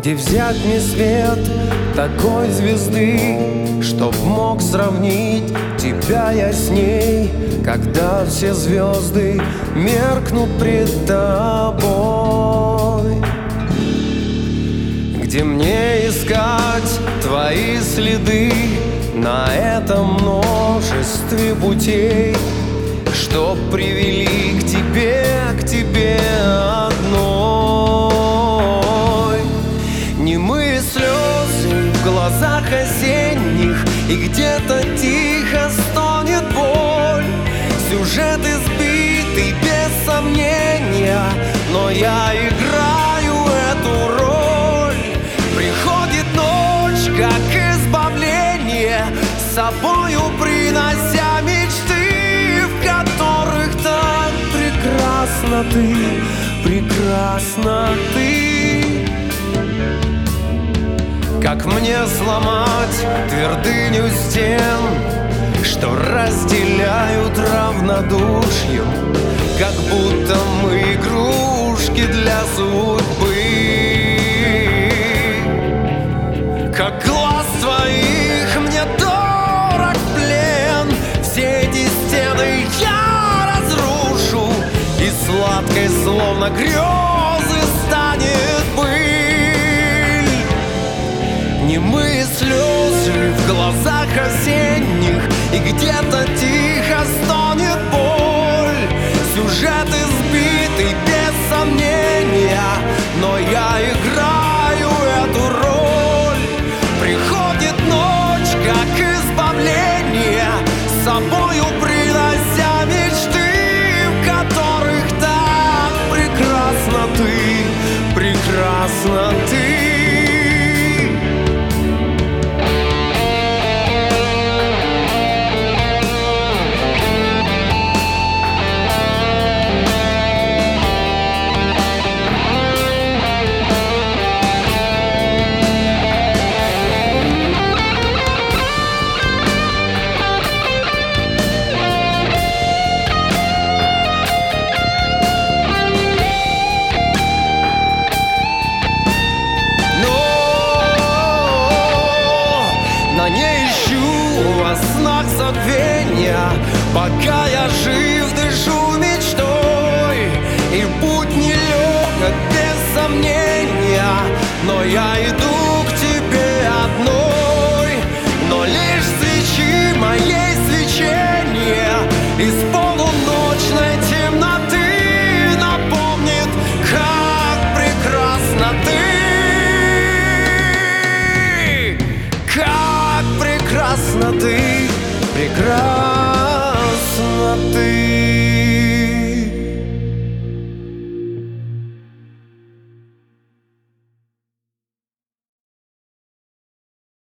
Где взять мне свет такой звезды Чтоб мог сравнить тебя я с ней Когда все звезды меркнут пред тобой. Где мне искать твои следы На этом множестве путей Что привели к тебе глазах осенних И где-то тихо стонет боль. Сюжет избитый без сомнения Но я играю эту роль. Приходит ночь, как избавление С собою принося мечты В которых так прекрасно ты, прекрасно ты как мне сломать твердыню стен, Что разделяют равнодушьем, Как будто мы игрушки для судьбы. Как глаз твоих мне дорог плен, Все эти стены я разрушу, И сладкой, словно грезы, слезы в глазах осенних И где-то тихо стонет боль. Сюжет избитый без сомнения Но я играю эту роль. Приходит ночь, как избавление С собою принося мечты В которых так прекрасно ты, прекрасно ты Пока я жив, дышу мечтой. И путь нелегок, без сомнения Но я иду к тебе одной. Но лишь свечи моей свечения Из прекрасна ты. прекрасна ты